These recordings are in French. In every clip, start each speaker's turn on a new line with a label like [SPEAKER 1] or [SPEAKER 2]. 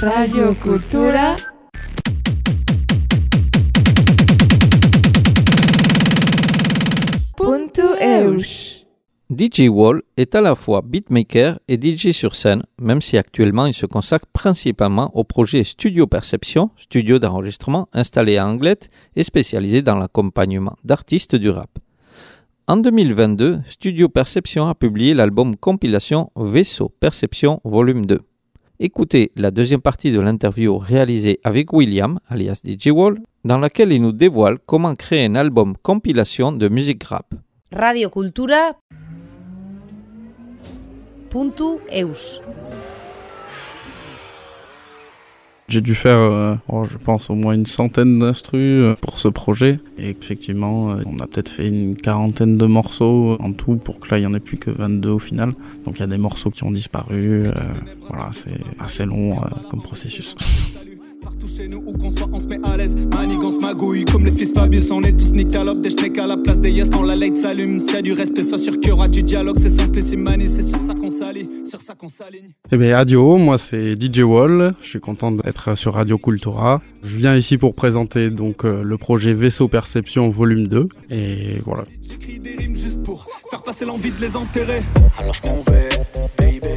[SPEAKER 1] Radio Cultura.
[SPEAKER 2] DJ Wall est à la fois beatmaker et DJ sur scène, même si actuellement il se consacre principalement au projet Studio Perception, studio d'enregistrement installé à Anglette et spécialisé dans l'accompagnement d'artistes du rap. En 2022, Studio Perception a publié l'album compilation Vaisseau Perception Volume 2. Écoutez la deuxième partie de l'interview réalisée avec William, alias DJ Wall, dans laquelle il nous dévoile comment créer un album compilation de musique rap.
[SPEAKER 3] Radio Cultura.
[SPEAKER 4] J'ai dû faire, euh, oh, je pense, au moins une centaine d'instrus euh, pour ce projet. Et effectivement, euh, on a peut-être fait une quarantaine de morceaux en tout pour que là, il n'y en ait plus que 22 au final. Donc il y a des morceaux qui ont disparu. euh, voilà, c'est assez long euh, comme processus.
[SPEAKER 5] Partout chez nous, où qu'on soit, on se met à l'aise. Manigance, magouille, comme les fils Fabius, on est tous nicalope, des schnecks à la place des yes. Quand la light s'allume, s'il y a du respect, sois sûr qu'il y aura du dialogue. C'est simple et c'est mani, c'est sur ça qu'on s'allie, sur ça qu'on s'aligne.
[SPEAKER 4] Eh bien, adio, moi c'est DJ Wall. Je suis content d'être sur Radio Cultura. Je viens ici pour présenter donc euh, le projet Vaisseau Perception Volume 2. Et voilà.
[SPEAKER 5] J'écris des rimes juste pour faire passer l'envie de les enterrer.
[SPEAKER 6] Alors je m'en vais, baby.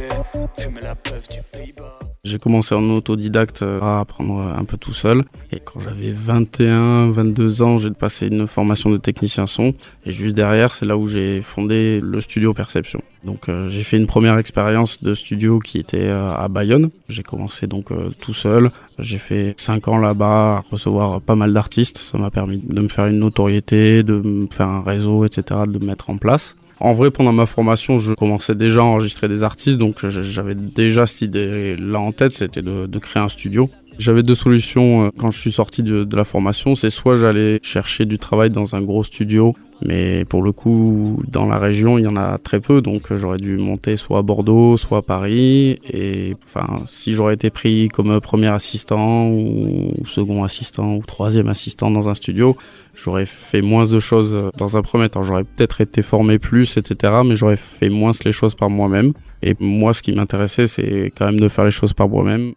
[SPEAKER 6] Fumer la preuve du Pays-Bas.
[SPEAKER 4] J'ai commencé en autodidacte euh, à apprendre un peu tout seul. Et quand j'avais 21, 22 ans, j'ai passé une formation de technicien son. Et juste derrière, c'est là où j'ai fondé le studio Perception. Donc euh, j'ai fait une première expérience de studio qui était euh, à Bayonne. J'ai commencé donc euh, tout seul. J'ai fait 5 ans là-bas à recevoir pas mal d'artistes. Ça m'a permis de me faire une notoriété, de me faire un réseau, etc., de me mettre en place. En vrai, pendant ma formation, je commençais déjà à enregistrer des artistes, donc j'avais déjà cette idée-là en tête, c'était de, de créer un studio. J'avais deux solutions euh, quand je suis sorti de, de la formation, c'est soit j'allais chercher du travail dans un gros studio, mais pour le coup, dans la région, il y en a très peu, donc euh, j'aurais dû monter soit à Bordeaux, soit à Paris, et enfin, si j'aurais été pris comme premier assistant, ou second assistant, ou troisième assistant dans un studio, j'aurais fait moins de choses euh, dans un premier temps. J'aurais peut-être été formé plus, etc. Mais j'aurais fait moins les choses par moi-même. Et moi, ce qui m'intéressait, c'est quand même de faire les choses par moi-même.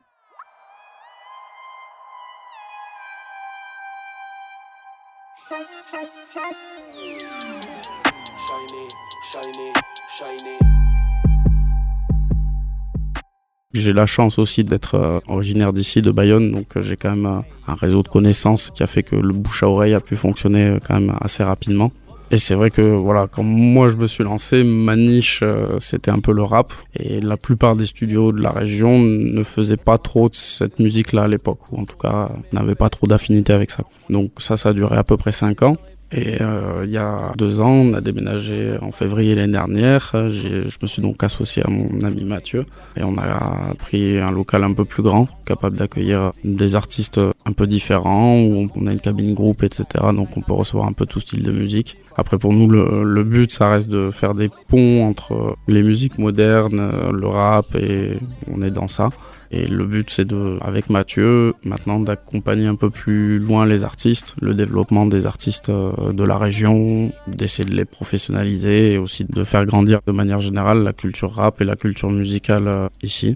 [SPEAKER 4] J'ai la chance aussi d'être euh, originaire d'ici, de Bayonne, donc euh, j'ai quand même euh, un réseau de connaissances qui a fait que le bouche à oreille a pu fonctionner quand même assez rapidement. Et c'est vrai que voilà, quand moi je me suis lancé, ma niche c'était un peu le rap. Et la plupart des studios de la région ne faisaient pas trop de cette musique-là à l'époque, ou en tout cas n'avaient pas trop d'affinité avec ça. Donc ça, ça a duré à peu près 5 ans. Et euh, il y a deux ans, on a déménagé en février l'année dernière. Je me suis donc associé à mon ami Mathieu et on a pris un local un peu plus grand, capable d'accueillir des artistes un peu différents, où on a une cabine groupe, etc. Donc on peut recevoir un peu tout style de musique. Après pour nous, le, le but, ça reste de faire des ponts entre les musiques modernes, le rap, et on est dans ça. Et le but, c'est de, avec Mathieu, maintenant d'accompagner un peu plus loin les artistes, le développement des artistes euh, de la région, d'essayer de les professionnaliser et aussi de faire grandir de manière générale la culture rap et la culture musicale euh, ici.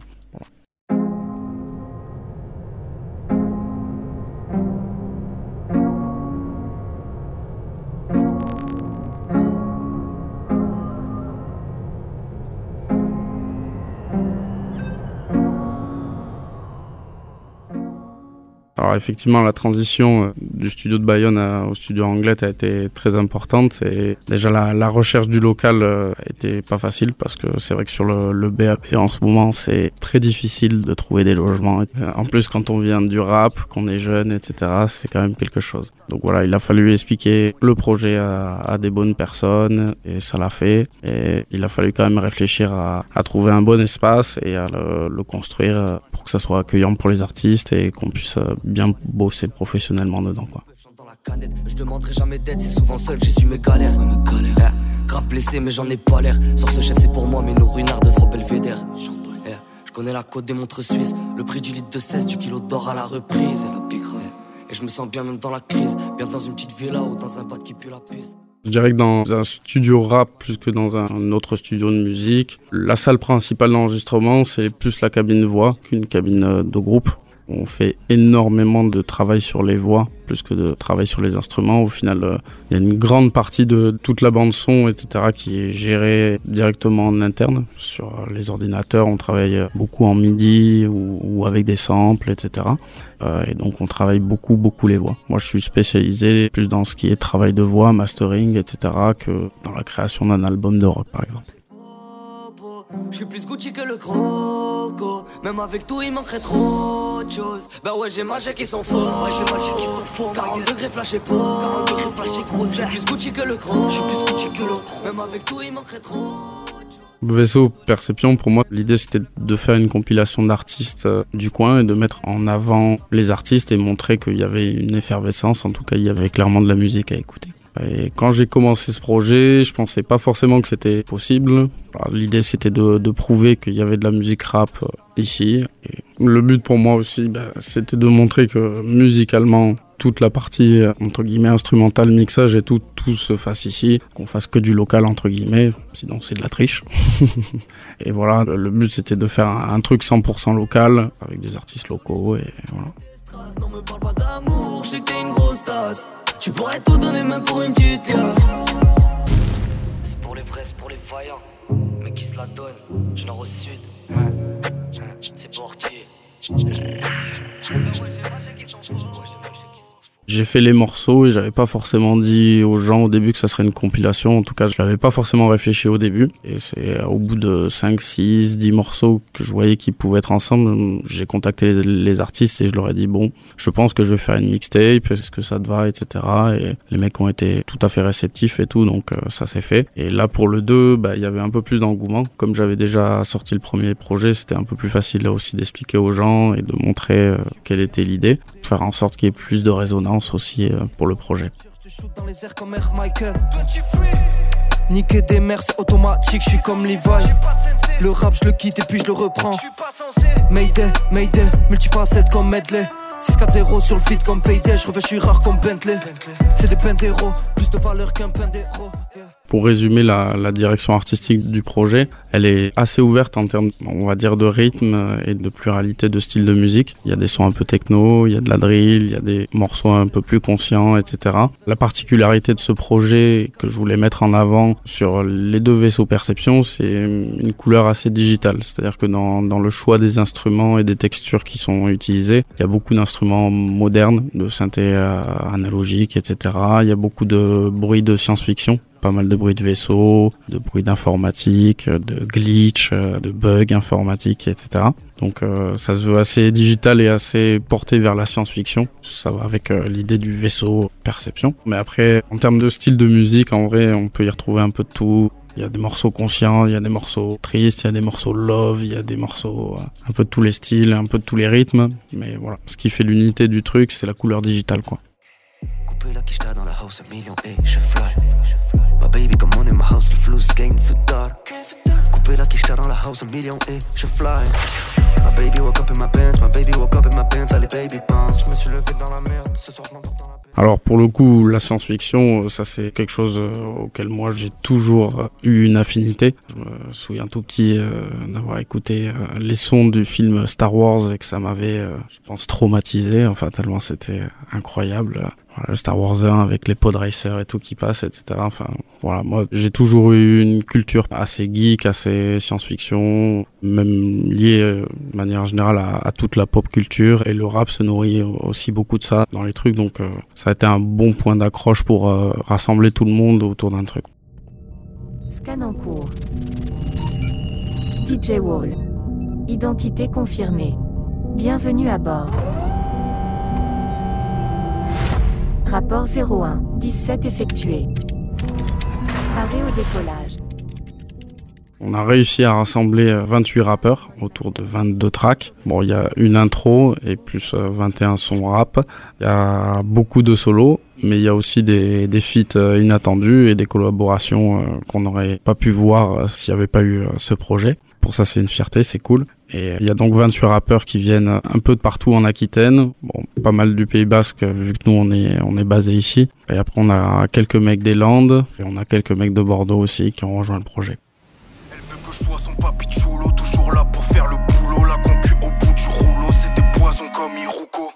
[SPEAKER 4] Alors effectivement, la transition euh, du studio de Bayonne au studio Anglette a été très importante. Et déjà, la, recherche du local euh, était pas facile parce que c'est vrai que sur le, BAP en ce moment, c'est très difficile de trouver des logements. Euh, En plus, quand on vient du rap, qu'on est jeune, etc., c'est quand même quelque chose. Donc voilà, il a fallu expliquer le projet à, des bonnes personnes et ça l'a fait. Et il a fallu quand même réfléchir à, trouver un bon espace et à le, le construire euh, pour que ça soit accueillant pour les artistes et qu'on puisse euh, bien bosser professionnellement dedans. Quoi.
[SPEAKER 6] Je demanderai jamais d'aide, c'est souvent seul j'ai su mes galères. Eh, grave blessé, mais j'en ai pas l'air. Sur ce chef, c'est pour moi, mais nos ruinards de trop belvédère. Eh, je connais la côte des montres suisses, le prix du litre de 16, du kilo d'or à la reprise. Eh, et je me sens bien même dans la crise, bien dans une petite villa ou dans un bad qui pue la pisse.
[SPEAKER 4] Je dirais que dans un studio rap plus que dans un autre studio de musique, la salle principale d'enregistrement, c'est plus la cabine voix qu'une cabine de groupe. On fait énormément de travail sur les voix, plus que de travail sur les instruments. Au final, euh, il y a une grande partie de toute la bande son, etc., qui est gérée directement en interne. Sur les ordinateurs, on travaille beaucoup en MIDI ou, avec des samples, etc. Euh, et donc, on travaille beaucoup, beaucoup les voix. Moi, je suis spécialisé plus dans ce qui est travail de voix, mastering, etc., que dans la création d'un album de rock, par exemple.
[SPEAKER 6] Je suis plus Gucci que le croco. Même avec tout, il manquerait trop de choses. Bah ouais, j'ai ma qui sont faux. 40 degrés flash et pas. Je suis plus Gucci que le croco. Même avec tout, il manquerait trop.
[SPEAKER 4] Vaisseau Perception, pour moi, l'idée c'était de faire une compilation d'artistes euh, du coin et de mettre en avant les artistes et montrer qu'il y avait une effervescence, en tout cas il y avait clairement de la musique à écouter. Et quand j'ai commencé ce projet, je pensais pas forcément que c'était possible. L'idée c'était de, prouver qu'il y avait de la musique rap euh, ici. Le but pour moi aussi, bah, c'était de montrer que musicalement, toute la partie euh, entre guillemets instrumentale, mixage et tout, tout se fasse ici, qu'on fasse que du local entre guillemets, sinon c'est de la triche. et voilà, le but c'était de faire un, un truc 100% local avec des artistes locaux et voilà.
[SPEAKER 6] Tu pourrais tout donner même pour une petite liasse. C'est pour les vrais, c'est pour les vaillants. Mais qui se la donne? Je nord au sud. Hein, c'est portier.
[SPEAKER 4] J'ai fait les morceaux et j'avais pas forcément dit aux gens au début que ça serait une compilation. En tout cas, je l'avais pas forcément réfléchi au début. Et c'est au bout de 5, 6, 10 morceaux que je voyais qu'ils pouvaient être ensemble. J'ai contacté les, artistes et je leur ai dit, bon, je pense que je vais faire une mixtape. Est-ce que ça te va, etc. Et les mecs ont été tout à fait réceptifs et tout. Donc, euh, ça s'est fait. Et là, pour le 2, bah, il y avait un peu plus d'engouement. Comme j'avais déjà sorti le premier projet, c'était un peu plus facile là aussi d'expliquer aux gens et de montrer euh, quelle était l'idée. Faire en sorte qu'il y ait plus de résonance aussi euh, pour le projet.
[SPEAKER 7] Niquer des mers, c'est automatique, je suis comme Levi. Le rap, je le quitte et puis je le reprends. Mayday, Mayday, multifacette comme medley. 6-4-0 sur le feed comme Payday, je reviens, je suis rare comme Bentley. C'est des penderos, plus de valeur qu'un pendero.
[SPEAKER 4] Pour résumer la, la, direction artistique du projet, elle est assez ouverte en termes, on va dire, de rythme et de pluralité de styles de musique. Il y a des sons un peu techno, il y a de la drill, il y a des morceaux un peu plus conscients, etc. La particularité de ce projet que je voulais mettre en avant sur les deux vaisseaux perception, c'est une couleur assez digitale. C'est-à-dire que dans, dans le choix des instruments et des textures qui sont utilisés, il y a beaucoup d'instruments modernes, de synthé euh, analogique, etc. Il y a beaucoup de bruits de science-fiction pas mal de bruits de vaisseau, de bruits d'informatique, de glitch, de bugs informatiques, etc. Donc euh, ça se veut assez digital et assez porté vers la science-fiction. Ça va avec euh, l'idée du vaisseau perception. Mais après, en termes de style de musique, en vrai, on peut y retrouver un peu de tout. Il y a des morceaux conscients, il y a des morceaux tristes, il y a des morceaux love, il y a des morceaux euh, un peu de tous les styles, un peu de tous les rythmes. Mais voilà, ce qui fait l'unité du truc, c'est la couleur digitale, quoi. La dans la house, million et je. Alors pour le coup, la science-fiction, ça c'est quelque chose euh, auquel moi j'ai toujours eu une affinité. Je me souviens tout petit euh, d'avoir écouté euh, les sons du film Star Wars et que ça m'avait, je pense, traumatisé. Enfin tellement c'était incroyable Star Wars 1 avec les pod racers et tout qui passe, etc. Enfin, voilà, moi j'ai toujours eu une culture assez geek, assez science-fiction, même liée euh, de manière générale à, toute la pop culture et le rap se nourrit aussi beaucoup de ça dans les trucs, donc euh, ça a été un bon point d'accroche pour euh, rassembler tout le monde autour d'un truc.
[SPEAKER 8] Scan en cours. DJ Wall. Identité confirmée. Bienvenue à bord. Rapport 01, 17 effectué. Arrêt au décollage.
[SPEAKER 4] On a réussi à rassembler 28 rappeurs autour de 22 tracks. Bon, il y a une intro et plus 21 sons rap. Il y a beaucoup de solos, mais il y a aussi des, des feats inattendus et des collaborations euh, qu'on n'aurait pas pu voir euh, s'il n'y avait pas eu euh, ce projet. Pour ça, c'est une fierté, c'est cool. Et il y a donc 28 rappeurs qui viennent un peu de partout en Aquitaine. Bon, pas mal du Pays Basque, vu que nous, on est, on basé ici. Et après, on a quelques mecs des Landes. Et on a quelques mecs de Bordeaux aussi qui ont rejoint le projet.
[SPEAKER 9] Elle veut que je sois son papi chulo, toujours là pour faire le boulot. La concu au bout du rouleau, c'est des poisons comme Iruko.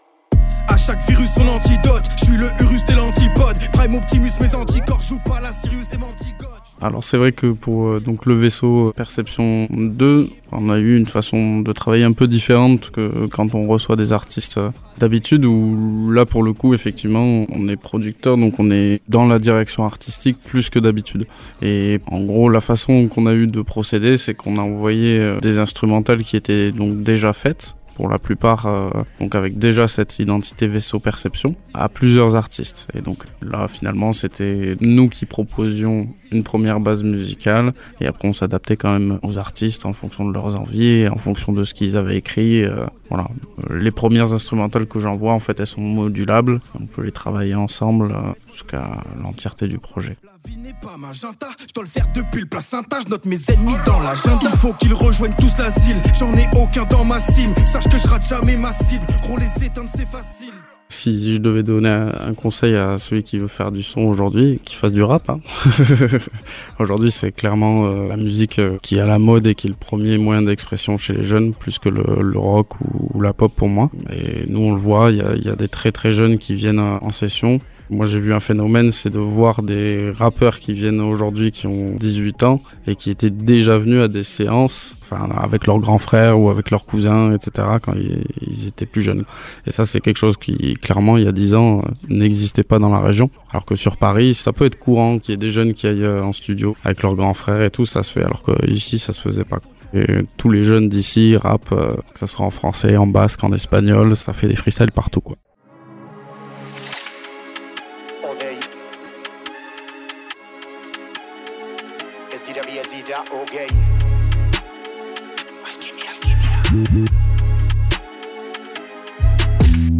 [SPEAKER 10] À chaque virus son antidote, je suis le Urus t'es l'antipode. Prime Optimus, mes anticorps, joue pas la Sirius des mantigotes.
[SPEAKER 4] Alors c'est vrai que pour euh, donc le vaisseau Perception 2, on a eu une façon de travailler un peu différente que quand on reçoit des artistes euh, d'habitude où là pour le coup effectivement on est producteur donc on est dans la direction artistique plus que d'habitude. Et en gros la façon qu'on a eu de procéder c'est qu'on a envoyé euh, des instrumentales qui étaient donc déjà faites pour la plupart, euh, donc avec déjà cette identité vaisseau perception, à plusieurs artistes. Et donc là, finalement, c'était nous qui proposions une première base musicale, et après on s'adaptait quand même aux artistes en fonction de leurs envies, en fonction de ce qu'ils avaient écrit. Euh, voilà, les premières instrumentales que j'envoie, en fait, elles sont modulables. On peut les travailler ensemble euh, jusqu'à l'entièreté du projet.
[SPEAKER 10] La vie n'est pas magenta, je dois le faire depuis le placenta, je note mes ennemis dans l'agenda. Il faut qu'ils rejoignent tous l'asile, j'en ai aucun dans ma cime. Sache que je rate jamais ma cible, gros les éteindre c'est facile.
[SPEAKER 4] Si je devais donner un conseil à celui qui veut faire du son aujourd'hui, qu'il fasse du rap. hein. aujourd'hui, c'est clairement euh, la musique euh, qui est à la mode et qui est le premier moyen d'expression chez les jeunes, plus que le, rock ou, la pop pour moi. Et nous, on le voit, il y y a des très très jeunes qui viennent euh, en session. Moi, j'ai vu un phénomène, c'est de voir des rappeurs qui viennent aujourd'hui, qui ont 18 ans, et qui étaient déjà venus à des séances, enfin, avec leurs grands frères ou avec leurs cousins, etc., quand ils, étaient plus jeunes. Et ça, c'est quelque chose qui, clairement, il y a 10 ans, euh, n'existait pas dans la région. Alors que sur Paris, ça peut être courant qu'il y ait des jeunes qui aillent euh, en studio avec leurs grands frères et tout, ça se fait, alors que ici, ça se faisait pas. Et tous les jeunes d'ici rappent, euh, que ce soit en français, en basque, en espagnol, ça fait des freestyles partout, quoi.
[SPEAKER 9] Ez dira bi ez dira hogei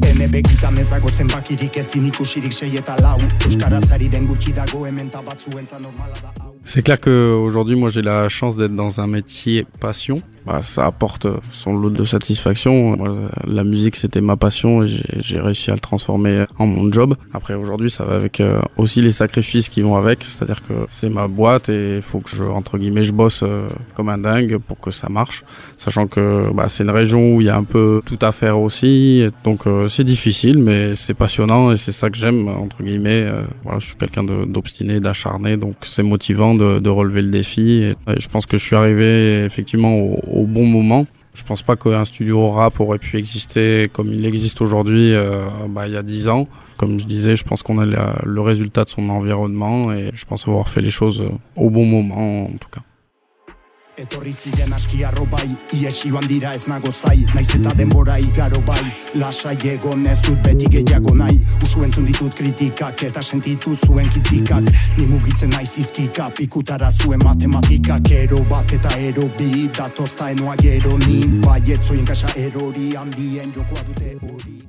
[SPEAKER 10] Ene begitan ez dago zenbakirik ezin ikusirik sei eta lau. Euskaraz ari den gutxi dago hemen ta batzuentzat normala da hau.
[SPEAKER 4] C'est clair que aujourd'hui, moi, j'ai la chance d'être dans un métier passion. Bah, ça apporte son lot de satisfaction. Moi, la musique, c'était ma passion et j'ai- réussi à le transformer en mon job. Après, aujourd'hui, ça va avec euh, aussi les sacrifices qui vont avec. C'est-à-dire que c'est ma boîte et il faut que je, entre guillemets, je bosse euh, comme un dingue pour que ça marche. Sachant que bah, c'est une région où il y a un peu tout à faire aussi. Donc, euh, c'est difficile, mais c'est passionnant et c'est ça que j'aime, entre guillemets. Euh, voilà, je suis quelqu'un d'obstiné, d'acharné, donc c'est motivant de, de relever le défi. Et je pense que je suis arrivé effectivement au, au bon moment. Je pense pas qu'un studio rap aurait pu exister comme il existe aujourd'hui euh, bah, il y a 10 ans. Comme je disais, je pense qu'on a le résultat de son environnement et je pense avoir fait les choses au bon moment en tout cas.
[SPEAKER 10] Etorri ziren aski joan dira ez nago zai Naiz eta denbora igaro bai, lasai egon ez dut beti gehiago nahi gero.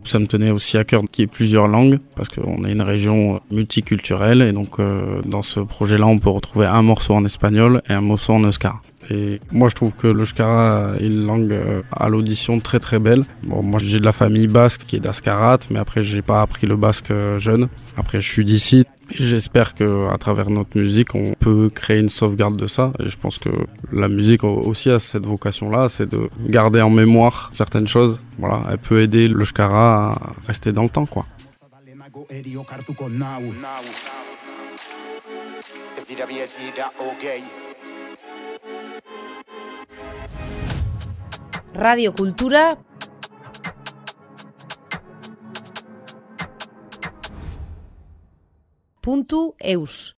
[SPEAKER 4] Ça me tenait aussi à cœur qu'il y ait plusieurs langues, parce qu'on est une région multiculturelle, et donc euh, dans ce projet-là, on peut retrouver un morceau en espagnol et un morceau en euskara. Et moi, je trouve que l'euskara est une langue euh, à l'audition très très belle. Bon, moi, j'ai de la famille basque qui est d'Ascarat, mais après, j'ai pas appris le basque euh, jeune. Après, je suis d'ici. J'espère que à travers notre musique, on peut créer une sauvegarde de ça. Et je pense que la musique aussi a cette vocation-là, c'est de garder en mémoire certaines choses. Voilà, elle peut aider le shkara à rester dans le temps, quoi.
[SPEAKER 3] Radio Cultura. Puntu eus.